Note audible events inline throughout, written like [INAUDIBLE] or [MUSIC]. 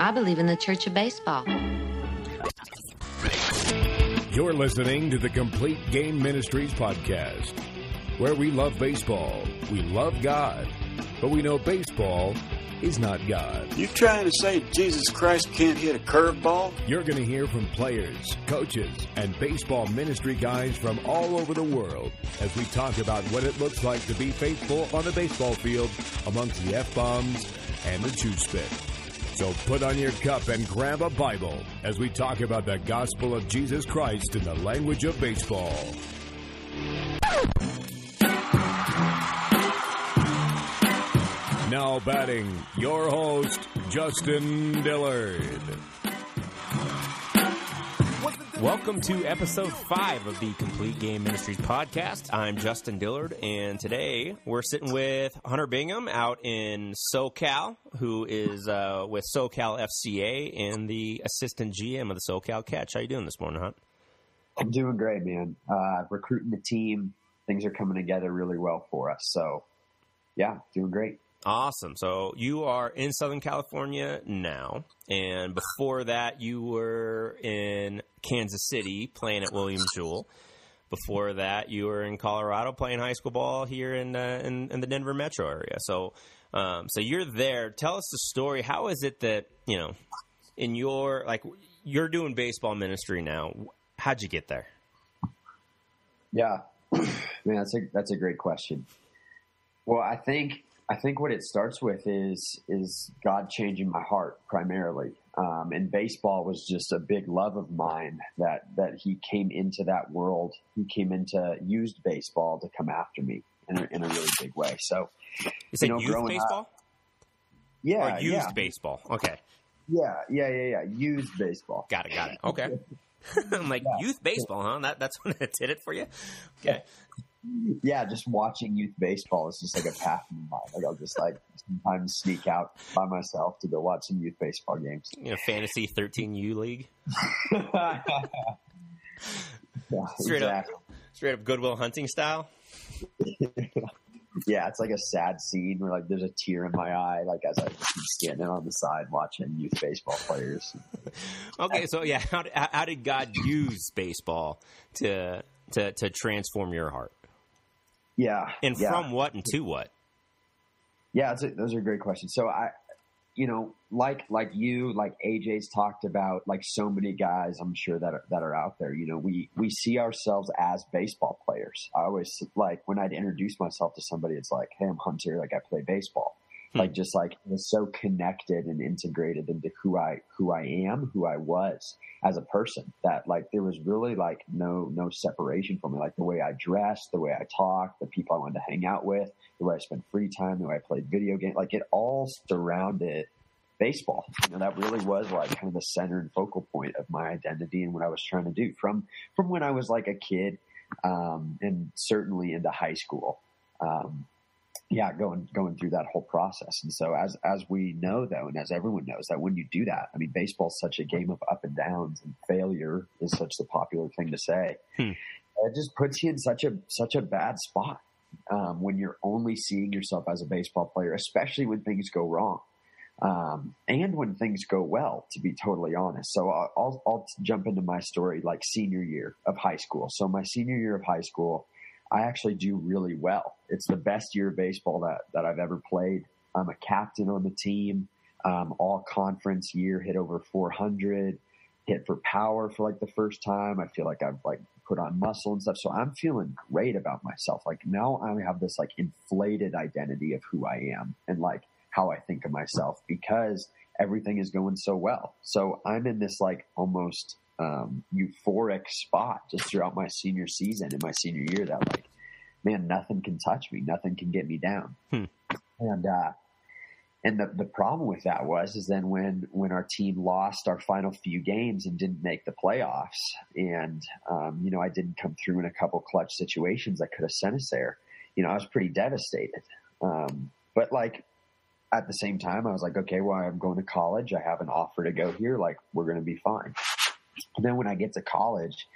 I believe in the Church of Baseball. You're listening to the Complete Game Ministries podcast, where we love baseball, we love God, but we know baseball is not God. You trying to say Jesus Christ can't hit a curveball? You're going to hear from players, coaches, and baseball ministry guys from all over the world as we talk about what it looks like to be faithful on the baseball field amongst the F bombs and the chew spit. So put on your cup and grab a Bible as we talk about the gospel of Jesus Christ in the language of baseball. Now batting, your host, Justin Dillard. Welcome to episode five of the Complete Game Ministries podcast. I'm Justin Dillard, and today we're sitting with Hunter Bingham out in SoCal, who is uh, with SoCal FCA and the assistant GM of the SoCal Catch. How you doing this morning, Hunt? I'm doing great, man. Uh, recruiting the team, things are coming together really well for us. So, yeah, doing great. Awesome. So you are in Southern California now, and before that, you were in Kansas City playing at Williams Jewell. Before that, you were in Colorado playing high school ball here in uh, in, in, the Denver metro area. So, um, so you're there. Tell us the story. How is it that you know in your like you're doing baseball ministry now? How'd you get there? Yeah, [CLEARS THROAT] man, that's a that's a great question. Well, I think I think what it starts with is is God changing my heart primarily. Um, and baseball was just a big love of mine that that He came into that world. He came into used baseball to come after me in a, in a really big way. So, is you know, youth baseball? Up, yeah, or used yeah. baseball. Okay. Yeah, yeah, yeah, yeah. Used baseball. Got it. Got it. Okay. [LAUGHS] [LAUGHS] I'm like yeah. youth baseball, huh? That that's [LAUGHS] when it did it for you. Okay yeah, just watching youth baseball is just like a passion of mine. Like I'll just like sometimes sneak out by myself to go watch some youth baseball games. You know, fantasy thirteen U league. [LAUGHS] yeah, straight exactly. up, straight up Good Will Hunting style. Yeah, it's like a sad scene where like there's a tear in my eye, like as I just standing on the side watching youth baseball players. [LAUGHS] okay, so yeah, how, how did God use baseball to to to transform your heart? Yeah. And yeah. from what and to what? Yeah, a, those are great questions. So I, you know, like like you, like AJ's talked about, like so many guys, I'm sure that are, that are out there. You know, we we see ourselves as baseball players. I always like when I'd introduce myself to somebody, it's like, "Hey, I'm Hunter. Like I play baseball." Hmm. Like just like was so connected and integrated into who I who I am, who I was as a person that like there was really like no no separation from me. Like the way I dressed, the way I talked, the people I wanted to hang out with, the way I spent free time, the way I played video games, like it all surrounded baseball. You know, that really was like kind of the center and focal point of my identity and what I was trying to do from from when I was like a kid um, and certainly into high school. Um, yeah, going going through that whole process. And so as as we know though, and as everyone knows, that when you do that, I mean baseball's such a game of up and downs and failure is such the popular thing to say. Hmm. It just puts you in such a such a bad spot. Um, when you're only seeing yourself as a baseball player, especially when things go wrong. Um, and when things go well, to be totally honest. So I'll, I'll, I'll jump into my story like senior year of high school. So my senior year of high school, I actually do really well. It's the best year of baseball that, that I've ever played. I'm a captain on the team. Um, all conference year, hit over 400, hit for power for like the first time. I feel like I've like put on muscle and stuff. So I'm feeling great about myself. Like now I have this like inflated identity of who I am and like how I think of myself because everything is going so well. So I'm in this like almost um, euphoric spot just throughout my senior season and my senior year that like, man, nothing can touch me, nothing can get me down. Hmm. And uh, and the the problem with that was is then when when our team lost our final few games and didn't make the playoffs, and um, you know I didn't come through in a couple clutch situations that could have sent us there. You know I was pretty devastated. Um, but like at the same time, I was like, okay, well, I'm going to college. I have an offer to go here. Like, we're going to be fine. And then when I get to college,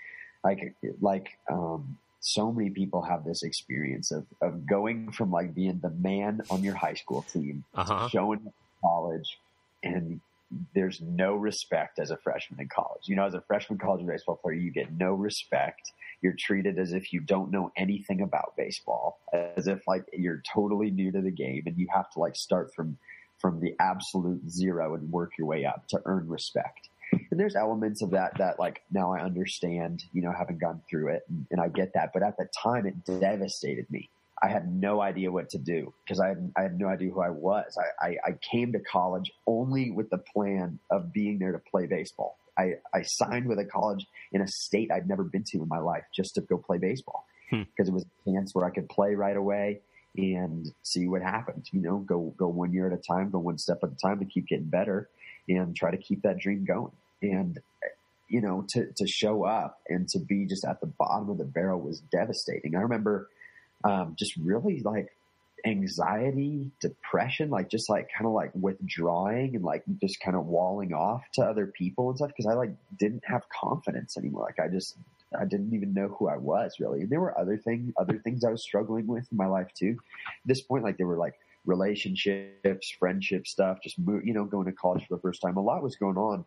like like um, so many people have this experience of of going from like being the man on your high school team, uh-huh. showing college, and there's no respect as a freshman in college. You know, as a freshman college baseball player, you get no respect. You're treated as if you don't know anything about baseball, as if like you're totally new to the game and you have to like start from from the absolute zero and work your way up to earn respect. And there's elements of that that like now I understand, you know, having gone through it and, and I get that. But at the time it devastated me. I had no idea what to do because I had, I had no idea who I was. I, I, I, came to college only with the plan of being there to play baseball. I, I signed with a college in a state I'd never been to in my life just to go play baseball because hmm. it was a chance where I could play right away and see what happened. You know, go go one year at a time, go one step at a time to keep getting better, and try to keep that dream going. And you know, to to show up and to be just at the bottom of the barrel was devastating. I remember um, just really like anxiety, depression, like just like kind of like withdrawing and like just kind of walling off to other people and stuff because I like didn't have confidence anymore. Like I just I didn't even know who I was really. And there were other things other things I was struggling with in my life too. At this point, like there were like relationships, friendship stuff, just you know going to college for the first time. A lot was going on.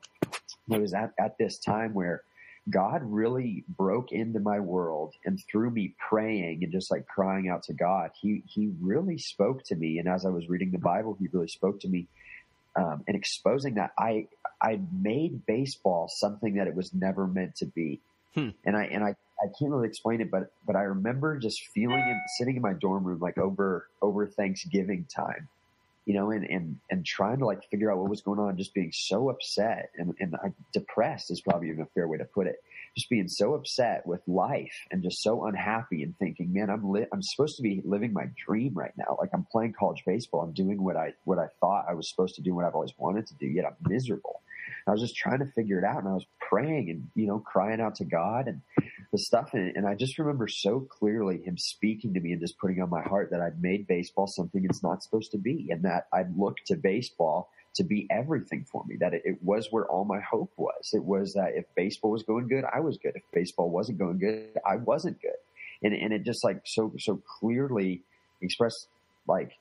It was at at this time where God really broke into my world and through me praying and just like crying out to God, he, he really spoke to me. And as I was reading the Bible, he really spoke to me, um, and exposing that I, I made baseball something that it was never meant to be. Hmm. And I, and I, I can't really explain it, but, but I remember just feeling it sitting in my dorm room, like over, over Thanksgiving time you know, and, and, and trying to like figure out what was going on, just being so upset and, and uh, depressed is probably even a fair way to put it. Just being so upset with life and just so unhappy and thinking, man, I'm li- I'm supposed to be living my dream right now. Like I'm playing college baseball. I'm doing what I, what I thought I was supposed to do, what I've always wanted to do, yet I'm miserable. I was just trying to figure it out and I was praying and, you know, crying out to God and the stuff. And, and I just remember so clearly him speaking to me and just putting on my heart that I'd made baseball something it's not supposed to be and that I'd look to baseball to be everything for me, that it, it, was where all my hope was. It was that if baseball was going good, I was good. If baseball wasn't going good, I wasn't good. And, and it just like so, so clearly expressed like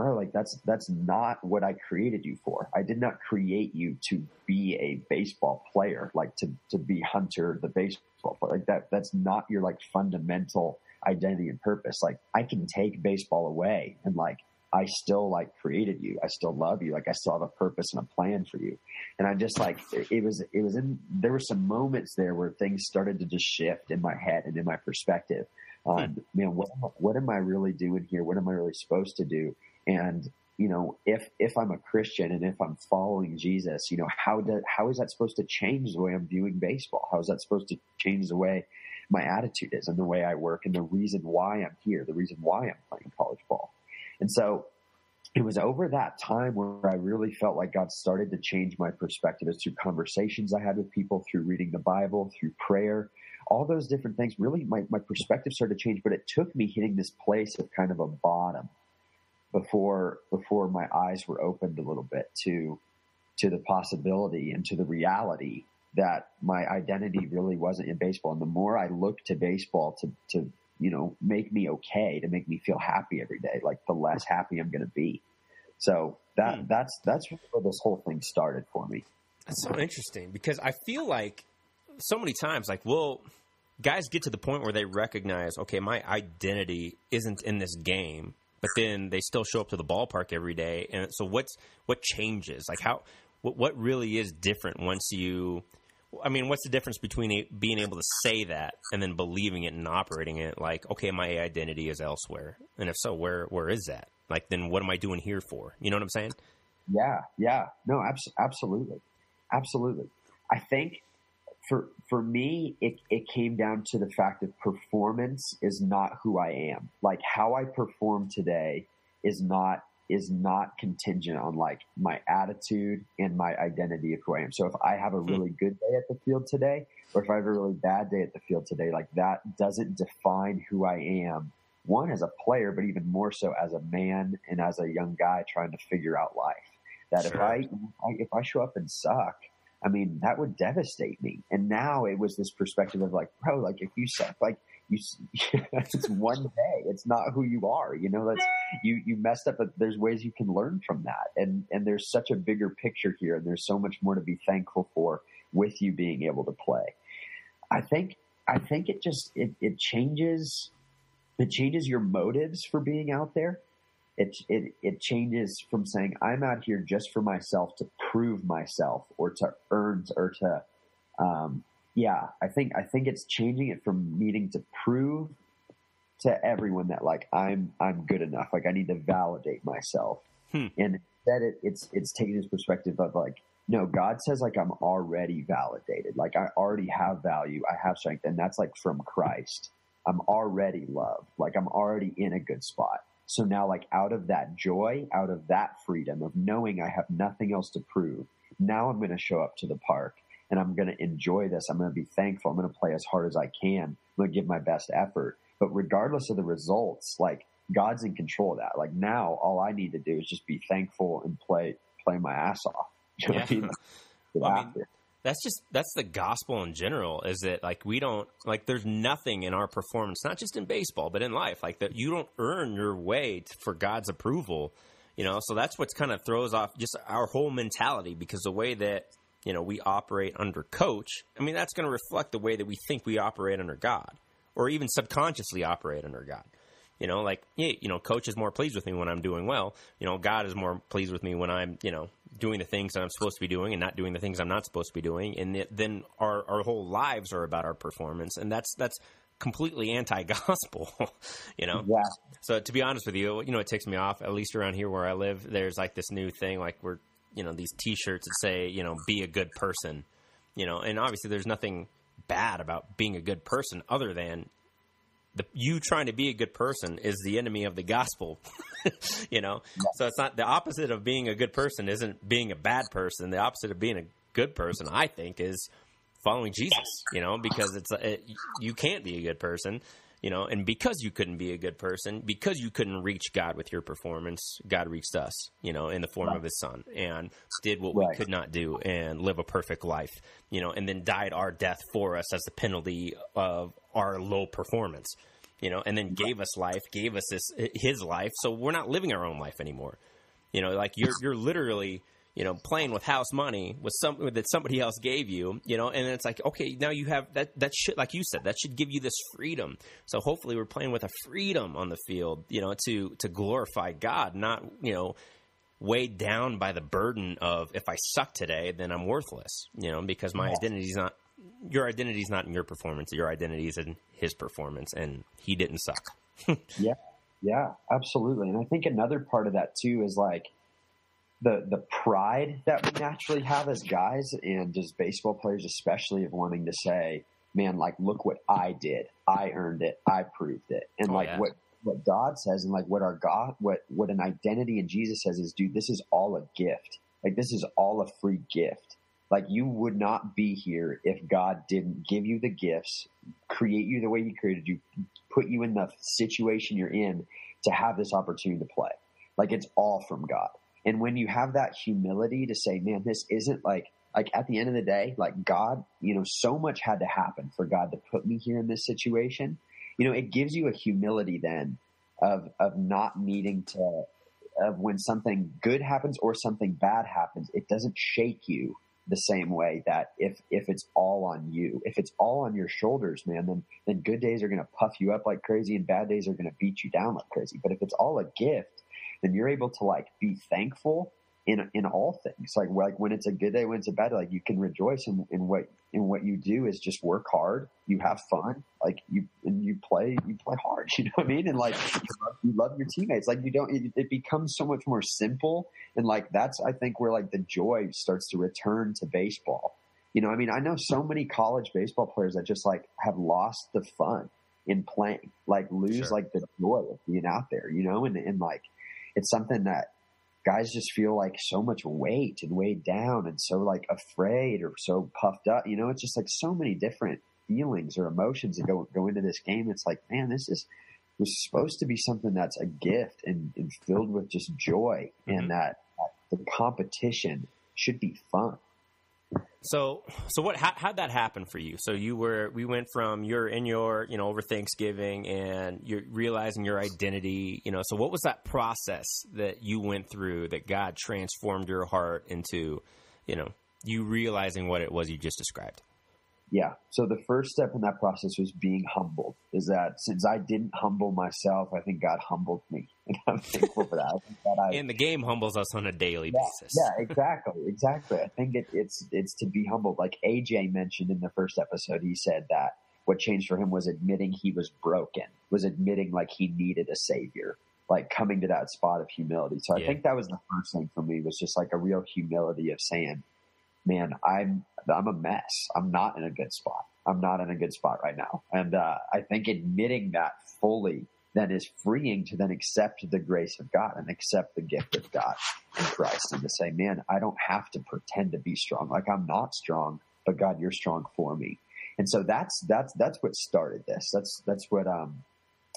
bro, like that's that's not what I created you for. I did not create you to be a baseball player, like to to be Hunter the baseball player. Like that that's not your like fundamental identity and purpose. Like I can take baseball away and like I still like created you. I still love you. Like I still have a purpose and a plan for you. And I just like it was it was in there were some moments there where things started to just shift in my head and in my perspective. Um, man, what what am I really doing here? What am I really supposed to do? And you know, if if I'm a Christian and if I'm following Jesus, you know, how does how is that supposed to change the way I'm viewing baseball? How is that supposed to change the way my attitude is and the way I work and the reason why I'm here, the reason why I'm playing college ball? And so it was over that time where I really felt like God started to change my perspective as through conversations I had with people, through reading the Bible, through prayer, all those different things. Really, my, my perspective started to change, but it took me hitting this place of kind of a bottom before before my eyes were opened a little bit to to the possibility and to the reality that my identity really wasn't in baseball. And the more I looked to baseball to to you know make me okay, to make me feel happy every day, like the less happy I'm going to be. So that hmm. that's that's where this whole thing started for me. That's so interesting because I feel like so many times, like, well, guys get to the point where they recognize, okay, my identity isn't in this game but then they still show up to the ballpark every day. And so what's what changes? Like how what, what really is different once you I mean, what's the difference between being able to say that and then believing it and operating it? Like, okay, my identity is elsewhere, and if so, where where is that? Like, then what am I doing here for? You know what I'm saying? Yeah, yeah, no, abs- absolutely, absolutely. I think for for me, it, it came down to the fact that performance is not who I am. Like how I perform today is not is not contingent on like my attitude and my identity of who I am. So if I have a hmm. really good day at the field today, or if I have a really bad day at the field today, like that doesn't define who I am. One as a player, but even more so as a man and as a young guy trying to figure out life. That sure. if I if I show up and suck, I mean, that would devastate me. And now it was this perspective of like, bro, like if you suck, like you [LAUGHS] it's one day. It's not who you are you know? That's you you messed up but there's ways you can learn from that. And and there's such a bigger picture here and there's so much more to be thankful for with you being able to play. I think i think it just it, it changes it changes your motives for being out there it, it it changes from saying i'm out here just for myself to prove myself or to earn or to um, yeah, I think I think it's changing it from needing to prove to everyone that like I'm I'm good enough. Like I need to validate myself. Hmm. And instead it, it's it's taking this perspective of like, no, God says like I'm already validated. Like I already have value. I have strength. And that's like from Christ. I'm already loved. Like I'm already in a good spot. So now like out of that joy, out of that freedom of knowing I have nothing else to prove, now I'm going to show up to the park and I'm going to enjoy this. I'm going to be thankful. I'm going to play as hard as I can. I'm going to give my best effort. But regardless of the results, like God's in control of that. Like now, all I need to do is just be thankful and play play my ass off. [LAUGHS] You know Yeah. I mean? [LAUGHS] Well, I mean, After. That's just that's the gospel in general is that like we don't like there's nothing in our performance not just in baseball but in life like that you don't earn your way to, for god's approval you know? So that's what's kind of throws off just our whole mentality because the way that you know we operate under coach i mean that's going to reflect the way that we think we operate under god or even subconsciously operate under god you know? Like yeah, you know coach is more pleased with me when i'm doing well you know? God is more pleased with me when i'm you know doing the things that i'm supposed to be doing and not doing the things i'm not supposed to be doing and it, then our our whole lives are about our performance and that's that's completely anti-gospel [LAUGHS] you know Yeah. so to be honest with you, you know, it takes me off. At least around here where I live, there's like this new thing, like we're, you know, these T-shirts that say, you know, be a good person, you know, and obviously there's nothing bad about being a good person other than the you trying to be a good person is the enemy of the gospel, [LAUGHS] you know. So it's not the opposite of being a good person isn't being a bad person. The opposite of being a good person, I think, is following Jesus, you know, because it's it, you can't be a good person, you know, and because you couldn't be a good person, because you couldn't reach God with your performance, God reached us, you know, in the form of His Son, and did what we could not do and live a perfect life, you know, and then died our death for us as the penalty of our low performance, you know, and then gave us life, gave us this uh, His life, so we're not living our own life anymore. You know, like you're you're literally you know playing with house money with some that somebody else gave you. You know, and it's like okay, now you have that that should like you said that should give you this freedom. So hopefully we're playing with a freedom on the field. You know, to to glorify God, not you know weighed down by the burden of if I suck today, then I'm worthless. You know, because my Yeah. identity's not your identity is not in your performance. Your identity is in His performance, and He didn't suck. [LAUGHS] Yeah, yeah, absolutely. And I think another part of that too is like the the pride that we naturally have as guys and as baseball players, especially of wanting to say, "Man, like look what I did. I earned it. I proved it." And Oh, like yeah. what what God says and like what our God what what an identity in Jesus says is, dude, this is all a gift. Like this is all a free gift. Like you would not be here if God didn't give you the gifts, create you the way He created you, put you in the situation you're in to have this opportunity to play. Like it's all from God. And when you have that humility to say, man, this isn't like, like at the end of the day, like God, you know, so much had to happen for God to put me here in this situation. You know, it gives you a humility then of, of not needing to, of when something good happens or something bad happens, it doesn't shake you the same way that if if it's all on you, if it's all on your shoulders, man, then then good days are going to puff you up like crazy and bad days are going to beat you down like crazy. But if it's all a gift, then you're able to like be thankful in in all things. Like like when it's a good day, when it's a bad day, like you can rejoice in, in what in what you do is just work hard, you have fun, like you and you play you play hard. [LAUGHS] You know what I mean? And like you love, you love your teammates. Like you don't. It, it becomes so much more simple. And like that's I think where like the joy starts to return to baseball. You know, I mean, I know so many college baseball players that just like have lost the fun in playing, like lose Sure. like the joy of being out there. You know, and and like it's something that guys just feel like so much weight and weighed down and so like afraid or so puffed up. You know, it's just like so many different feelings or emotions that go go into this game. It's like, man, this is was supposed to be something that's a gift and, and filled with just joy Mhm. and that, that the competition should be fun. So, so what? How, how'd that happen for you? So you were, we went from you're in your, you know, over Thanksgiving, and you're realizing your identity. You know, so what was that process that you went through that God transformed your heart into, you know, you realizing what it was you just described? Yeah. So the first step in that process was being humbled. Is that since I didn't humble myself, I think God humbled me, [LAUGHS] and I'm thankful for that. that I, and the game humbles us on a daily yeah, basis. Yeah, exactly, exactly. I think it, it's it's to be humbled. Like AJ mentioned in the first episode, he said that what changed for him was admitting he was broken, was admitting like he needed a savior, like coming to that spot of humility. So I yeah. think that was the first thing for me was just like a real humility of saying, man, I'm I'm a mess. I'm not in a good spot. I'm not in a good spot right now. And uh, I think admitting that fully then is freeing to then accept the grace of God and accept the gift of God in Christ and to say, man, I don't have to pretend to be strong. Like I'm not strong, but God, you're strong for me. And so that's that's that's what started this. That's that's what um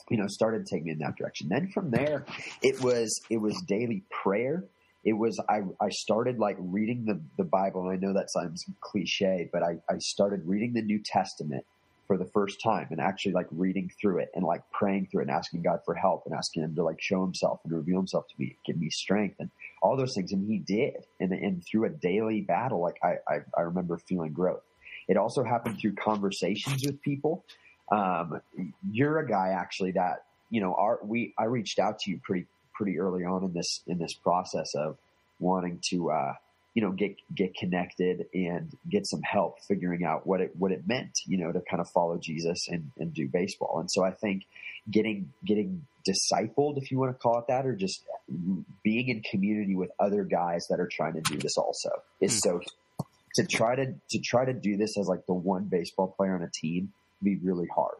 you know started taking me in that direction. Then from there, it was it was daily prayer it was I, I started like reading the, the Bible, and I know that sounds cliche, but I, I started reading the New Testament for the first time and actually like reading through it and like praying through it and asking God for help and asking him to like show himself and reveal himself to me, give me strength and all those things. And he did. And, and through a daily battle, like I, I, I remember feeling growth. It also happened through conversations with people. Um, you're a guy actually that, you know, our, we, I reached out to you pretty pretty early on in this in this process of wanting to uh, you know get get connected and get some help figuring out what it what it meant you know to kind of follow Jesus and, and do baseball. And so I think getting getting discipled if you want to call it that or just being in community with other guys that are trying to do this also is so to try to to try to do this as like the one baseball player on a team would be really hard.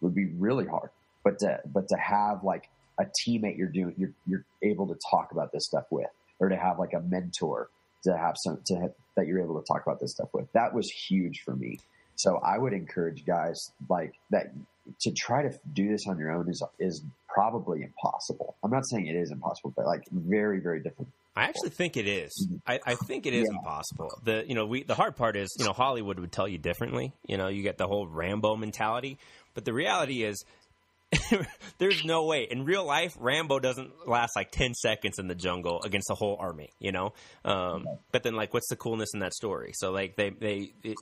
Would be really hard. But to but to have like a teammate you're doing you're you're able to talk about this stuff with, or to have like a mentor to have some to have, that you're able to talk about this stuff with. That was huge for me. So I would encourage guys like that to try to do this on your own is is probably impossible. I'm not saying it is impossible, but like very very different. I actually think it is. I, I think it is yeah. impossible. The you know we the hard part is you know Hollywood would tell you differently. You know you get the whole Rambo mentality, but the reality is [LAUGHS] there's no way. In real life rambo doesn't last like 10 seconds in the jungle against the whole army you know? Um, but then like what's the coolness in that story? So like they they it,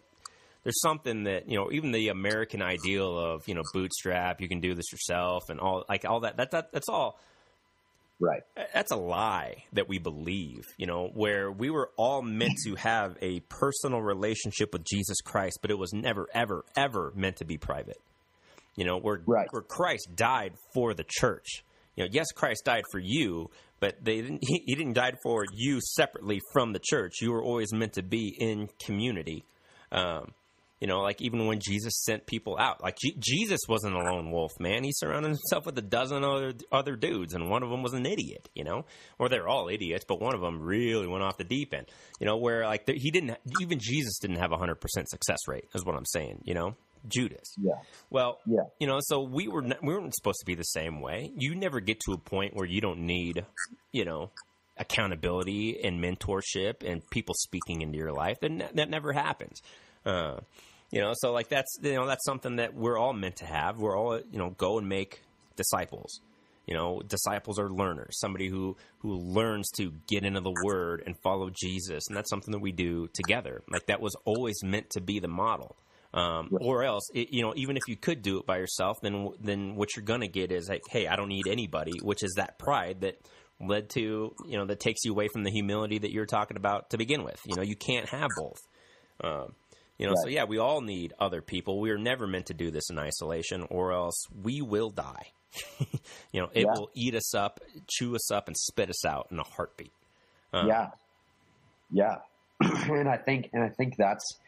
there's something that you know even the american ideal of you know bootstrap you can do this yourself and all like all that that, that that's all right. That's a lie that we believe you know where we were all meant to have a personal relationship with jesus christ but it was never ever ever meant to be private you know, where right. where Christ died for the church. You know, yes, Christ died for you, but they didn't. [LAUGHS] He, he didn't die for you separately from the church. You were always meant to be in community. Um, you know, like even when Jesus sent people out, like G- Jesus wasn't a lone wolf, man. He surrounded himself with a dozen other other dudes, and one of them was an idiot. You know, or they're all idiots, but one of them really went off the deep end. You know, where like he didn't even Jesus didn't have a hundred percent success rate, is what I'm saying. You know, Judas. Yeah. Well, yeah. You know, so we were we weren't supposed to be the same way. You never get to a point where you don't need, you know, accountability and mentorship and people speaking into your life. And that, that never happens. Uh, you know, so like that's you know that's something that we're all meant to have. We're all you know go and make disciples. You know, disciples are learners. Somebody who who learns to get into the Word and follow Jesus, and that's something that we do together. Like that was always meant to be the model. Um, right. Or else, it, you know, even if you could do it by yourself, then then what you're gonna get is like, hey, I don't need anybody, which is that pride that led to you know that takes you away from the humility that you're talking about to begin with. You know, you can't have both. Um, you know, right. so yeah, we all need other people. We are never meant to do this in isolation, or else we will die. [LAUGHS] you know, it yeah. will eat us up, chew us up, and spit us out in a heartbeat. Um, yeah, yeah, [CLEARS THROAT] and I think, and I think that's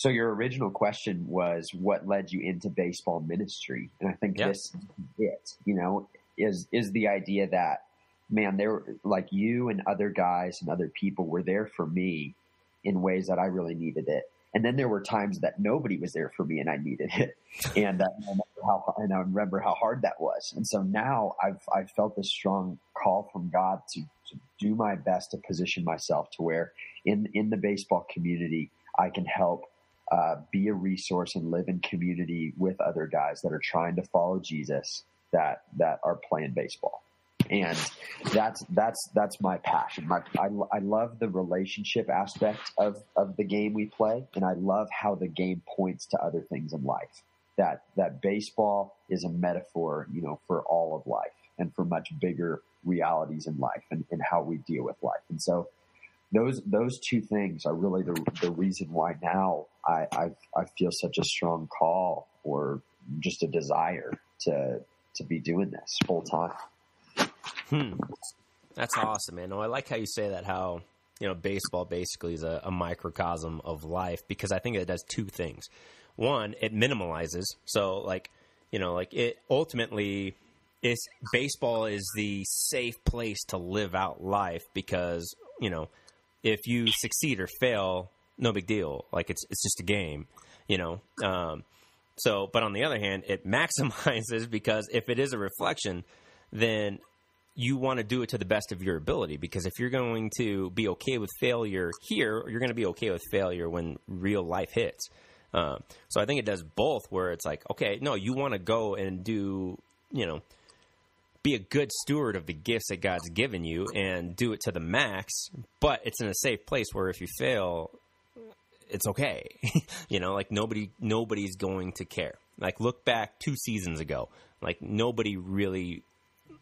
so your original question was what led you into baseball ministry, and I think yep. this it you know is is the idea that man there like you and other guys and other people were there for me in ways that I really needed it. And then there were times that nobody was there for me and I needed it. [LAUGHS] And, uh, I remember how, and I remember how hard that was. And so now I've, I've felt this strong call from God to, to do my best to position myself to where in in the baseball community I can help uh, be a resource and live in community with other guys that are trying to follow Jesus that that are playing baseball and that's that's that's my passion. My, I, I love the relationship aspect of of the game we play, and I love how the game points to other things in life. That that baseball is a metaphor, you know, for all of life and for much bigger realities in life and, and how we deal with life. And so those those two things are really the the reason why now I I, I feel such a strong call or just a desire to to be doing this full time. Hmm. That's awesome, man. I like how you say that. How you know baseball basically is a, a microcosm of life because I think it does two things. One, it minimalizes. So, like you know, like it ultimately is baseball is the safe place to live out life because you know if you succeed or fail, no big deal. Like it's it's just a game, you know. Um, so, but on the other hand, it [LAUGHS] maximizes because if it is a reflection, then you want to do it to the best of your ability because if you're going to be okay with failure here, you're going to be okay with failure when real life hits. Uh, so I think it does both, where it's like, okay, no, you want to go and do, you know, be a good steward of the gifts that God's given you and do it to the max, but it's in a safe place where if you fail, it's okay. [LAUGHS] you know, like nobody nobody's going to care. Like look back two seasons ago, like nobody really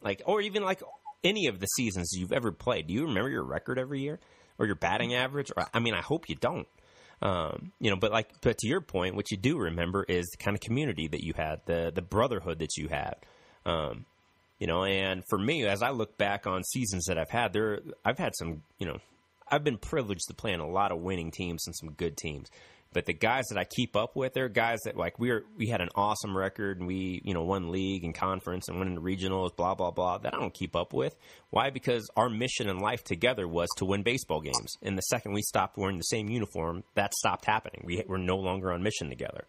like, or even like any of the seasons you've ever played. Do you remember your record every year or your batting average? Or, I mean, I hope you don't. Um, you know, but like, but to your point, what you do remember is the kind of community that you had, the the brotherhood that you had. Um, you know, and for me, as I look back on seasons that I've had, there, I've had some, you know, I've been privileged to play in a lot of winning teams and some good teams. But the guys that I keep up with, they're guys that like we are we had an awesome record and we you know won league and conference and went into regionals, blah blah blah. That I don't keep up with. Why? Because our mission in life together was to win baseball games. And the second we stopped wearing the same uniform, that stopped happening. We were no longer on mission together.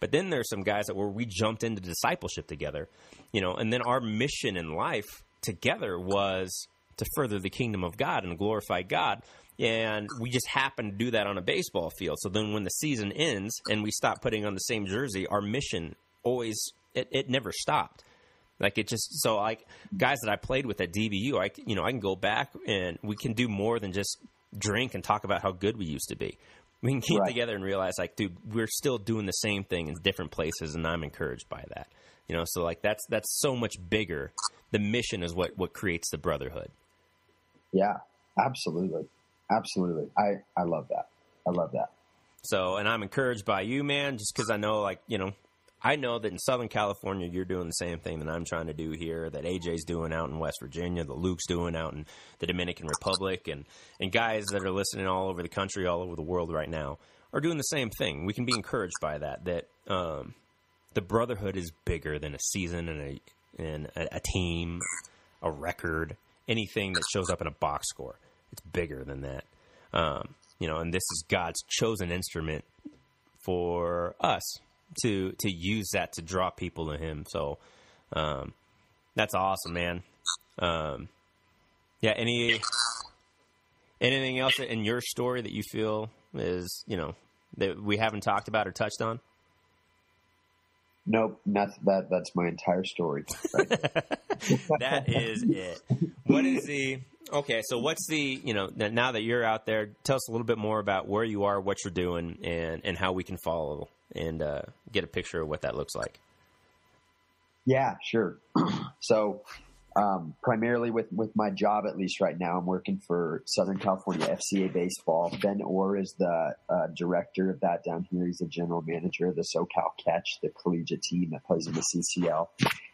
But then there's some guys that where we jumped into discipleship together, you know, and then our mission in life together was to further the kingdom of God and glorify God and we just happen to do that on a baseball field. So then when the season ends and we stop putting on the same jersey, our mission always it, it never stopped. Like it just so like guys that I played with at DBU, I you know I can go back and we can do more than just drink and talk about how good we used to be. We can get right. together and realize like, dude, we're still doing the same thing in different places, and I'm encouraged by that. You know, so like that's that's so much bigger. The mission is what what creates the brotherhood. Yeah, absolutely. Absolutely. I, I love that. I love that. So, and I'm encouraged by you, man, just because I know, like, you know, I know that in Southern California, you're doing the same thing that I'm trying to do here, that AJ's doing out in West Virginia, that Luke's doing out in the Dominican Republic, and, and guys that are listening all over the country, all over the world right now are doing the same thing. We can be encouraged by that, that um, the brotherhood is bigger than a season and a, and a, a team, a record, anything that shows up in a box score. It's bigger than that. Um, you know, and this is God's chosen instrument for us to to use that to draw people to Him. So um, that's awesome, man. Um, yeah. Any anything else in your story that you feel is you know that we haven't talked about or touched on? Nope, that's that. That's my entire story. Right? [LAUGHS] [LAUGHS] that is it. What is the Okay, so what's the you know now that you're out there, tell us a little bit more about where you are, what you're doing, and and how we can follow and uh, get a picture of what that looks like. Yeah, sure. [CLEARS THROAT] so um, primarily with with my job, at least right now, I'm working for Southern California FCA Baseball. Ben Orr is the uh, director of that down here. He's the general manager of the SoCal Catch, the collegiate team that plays in the CCL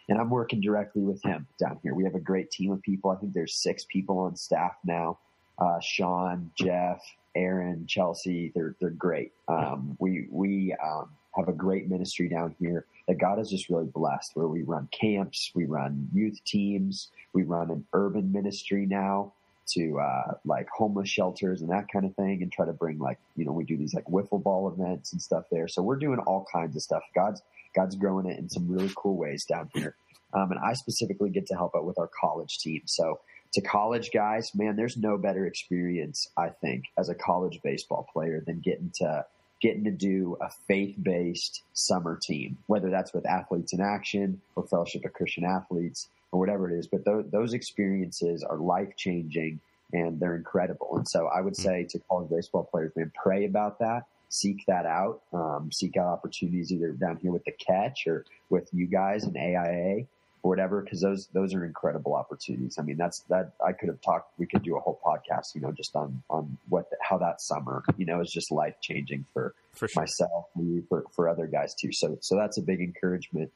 and I'm working directly with him down here. We have a great team of people. I think there's six people on staff now. Uh, Sean, Jeff, Aaron, Chelsea, they're, they're great. Um, we, we, um, have a great ministry down here that God has just really blessed where we run camps, we run youth teams, we run an urban ministry now to, uh, like homeless shelters and that kind of thing and try to bring like, you know, we do these like wiffle ball events and stuff there. So we're doing all kinds of stuff. God's, God's growing it in some really cool ways down here. Um, and I specifically get to help out with our college team. So to college guys, man, there's no better experience, I think, as a college baseball player than getting to getting to do a faith-based summer team, whether that's with athletes in action or fellowship of Christian athletes or whatever it is. But those, those experiences are life-changing and they're incredible. And so I would hmm. say to college baseball players, man, pray about that, seek that out, um, seek out opportunities either down here with the catch or with you guys in AIA or whatever, because those those are incredible opportunities. I mean, that's that I could have talked. We could do a whole podcast, you know, just on on what the, how that summer, you know, is just life changing for, for sure. myself, for for other guys too. So so that's a big encouragement.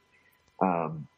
Um,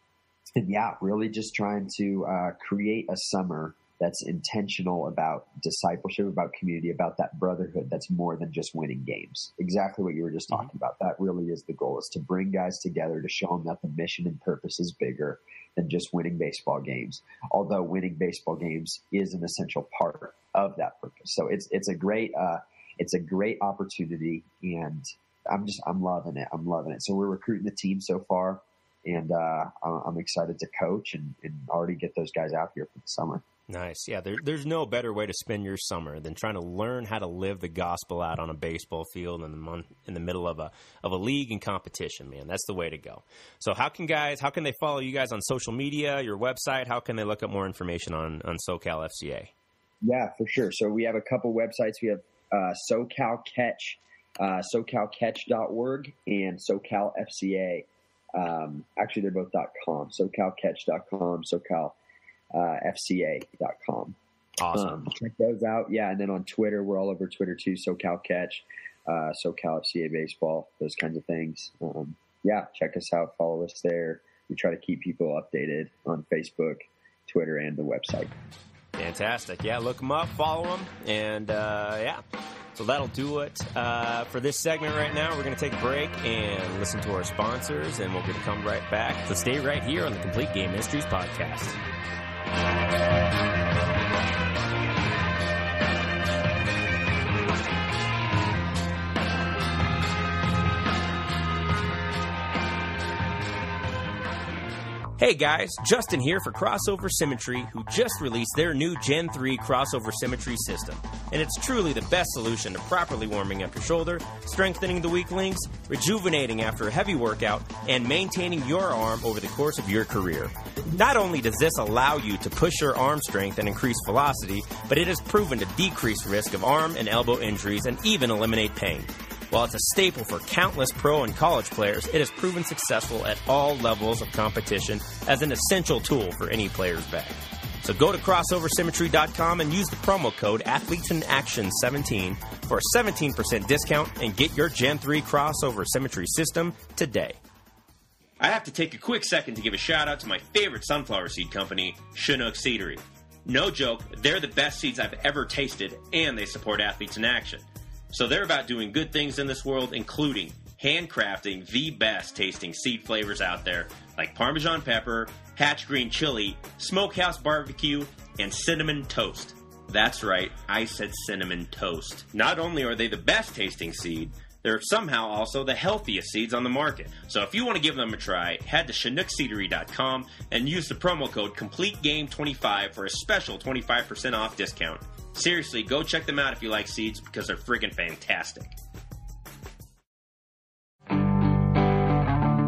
and yeah, really just trying to uh, create a summer that's intentional about discipleship, about community, about that brotherhood that's more than just winning games. Exactly what you were just talking mm-hmm. about. That really is the goal is to bring guys together to show them that the mission and purpose is bigger than just winning baseball games. Although winning baseball games is an essential part of that purpose. So it's, it's a great, uh, it's a great opportunity and I'm just, I'm loving it. I'm loving it. So we're recruiting the team so far and, uh, I'm excited to coach and, and already get those guys out here for the summer. Nice. Yeah, there, there's no better way to spend your summer than trying to learn how to live the gospel out on a baseball field in the mon- in the middle of a of a league and competition, man. That's the way to go. So, how can guys how can they follow you guys on social media, your website? How can they look up more information on on SoCal FCA? Yeah, for sure. So, we have a couple websites. We have uh, SoCal Catch, uh, SoCalCatch.org and SoCal FCA. Um, actually, they're both .com. SoCalCatch.com, SoCal uh, FCA.com. Awesome. Um, check those out. Yeah. And then on Twitter, we're all over Twitter too. SoCal Catch, uh, SoCal FCA Baseball, those kinds of things. Um, yeah. Check us out. Follow us there. We try to keep people updated on Facebook, Twitter, and the website. Fantastic. Yeah. Look them up, follow them. And uh, yeah. So that'll do it uh, for this segment right now. We're going to take a break and listen to our sponsors, and we're going to come right back. So stay right here on the Complete Game Ministries podcast. Hey guys, Justin here for Crossover Symmetry, who just released their new Gen 3 crossover symmetry system. And it's truly the best solution to properly warming up your shoulder, strengthening the weak links, rejuvenating after a heavy workout, and maintaining your arm over the course of your career. Not only does this allow you to push your arm strength and increase velocity, but it has proven to decrease risk of arm and elbow injuries and even eliminate pain. While it's a staple for countless pro and college players, it has proven successful at all levels of competition as an essential tool for any player's bag. So go to crossoversymmetry.com and use the promo code AthletesInAction17 for a 17% discount and get your Gen 3 crossover symmetry system today. I have to take a quick second to give a shout out to my favorite sunflower seed company, Chinook Seedery. No joke, they're the best seeds I've ever tasted, and they support athletes in action. So they're about doing good things in this world, including handcrafting the best tasting seed flavors out there, like Parmesan pepper, hatch green chili, smokehouse barbecue, and cinnamon toast. That's right, I said cinnamon toast. Not only are they the best tasting seed, they're somehow also the healthiest seeds on the market. So if you want to give them a try, head to ChinookSeedery.com and use the promo code CompleteGame25 for a special 25% off discount. Seriously, go check them out if you like seeds because they're friggin' fantastic.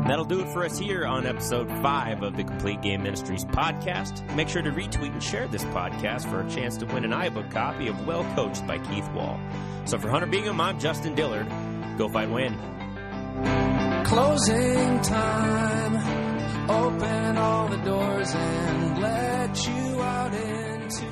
That'll do it for us here on episode 5 of the Complete Game Ministries podcast. Make sure to retweet and share this podcast for a chance to win an iBook copy of Well Coached by Keith Wall. So for Hunter Bingham, I'm Justin Dillard. Go fight win. Closing time. Open all the doors and let you out into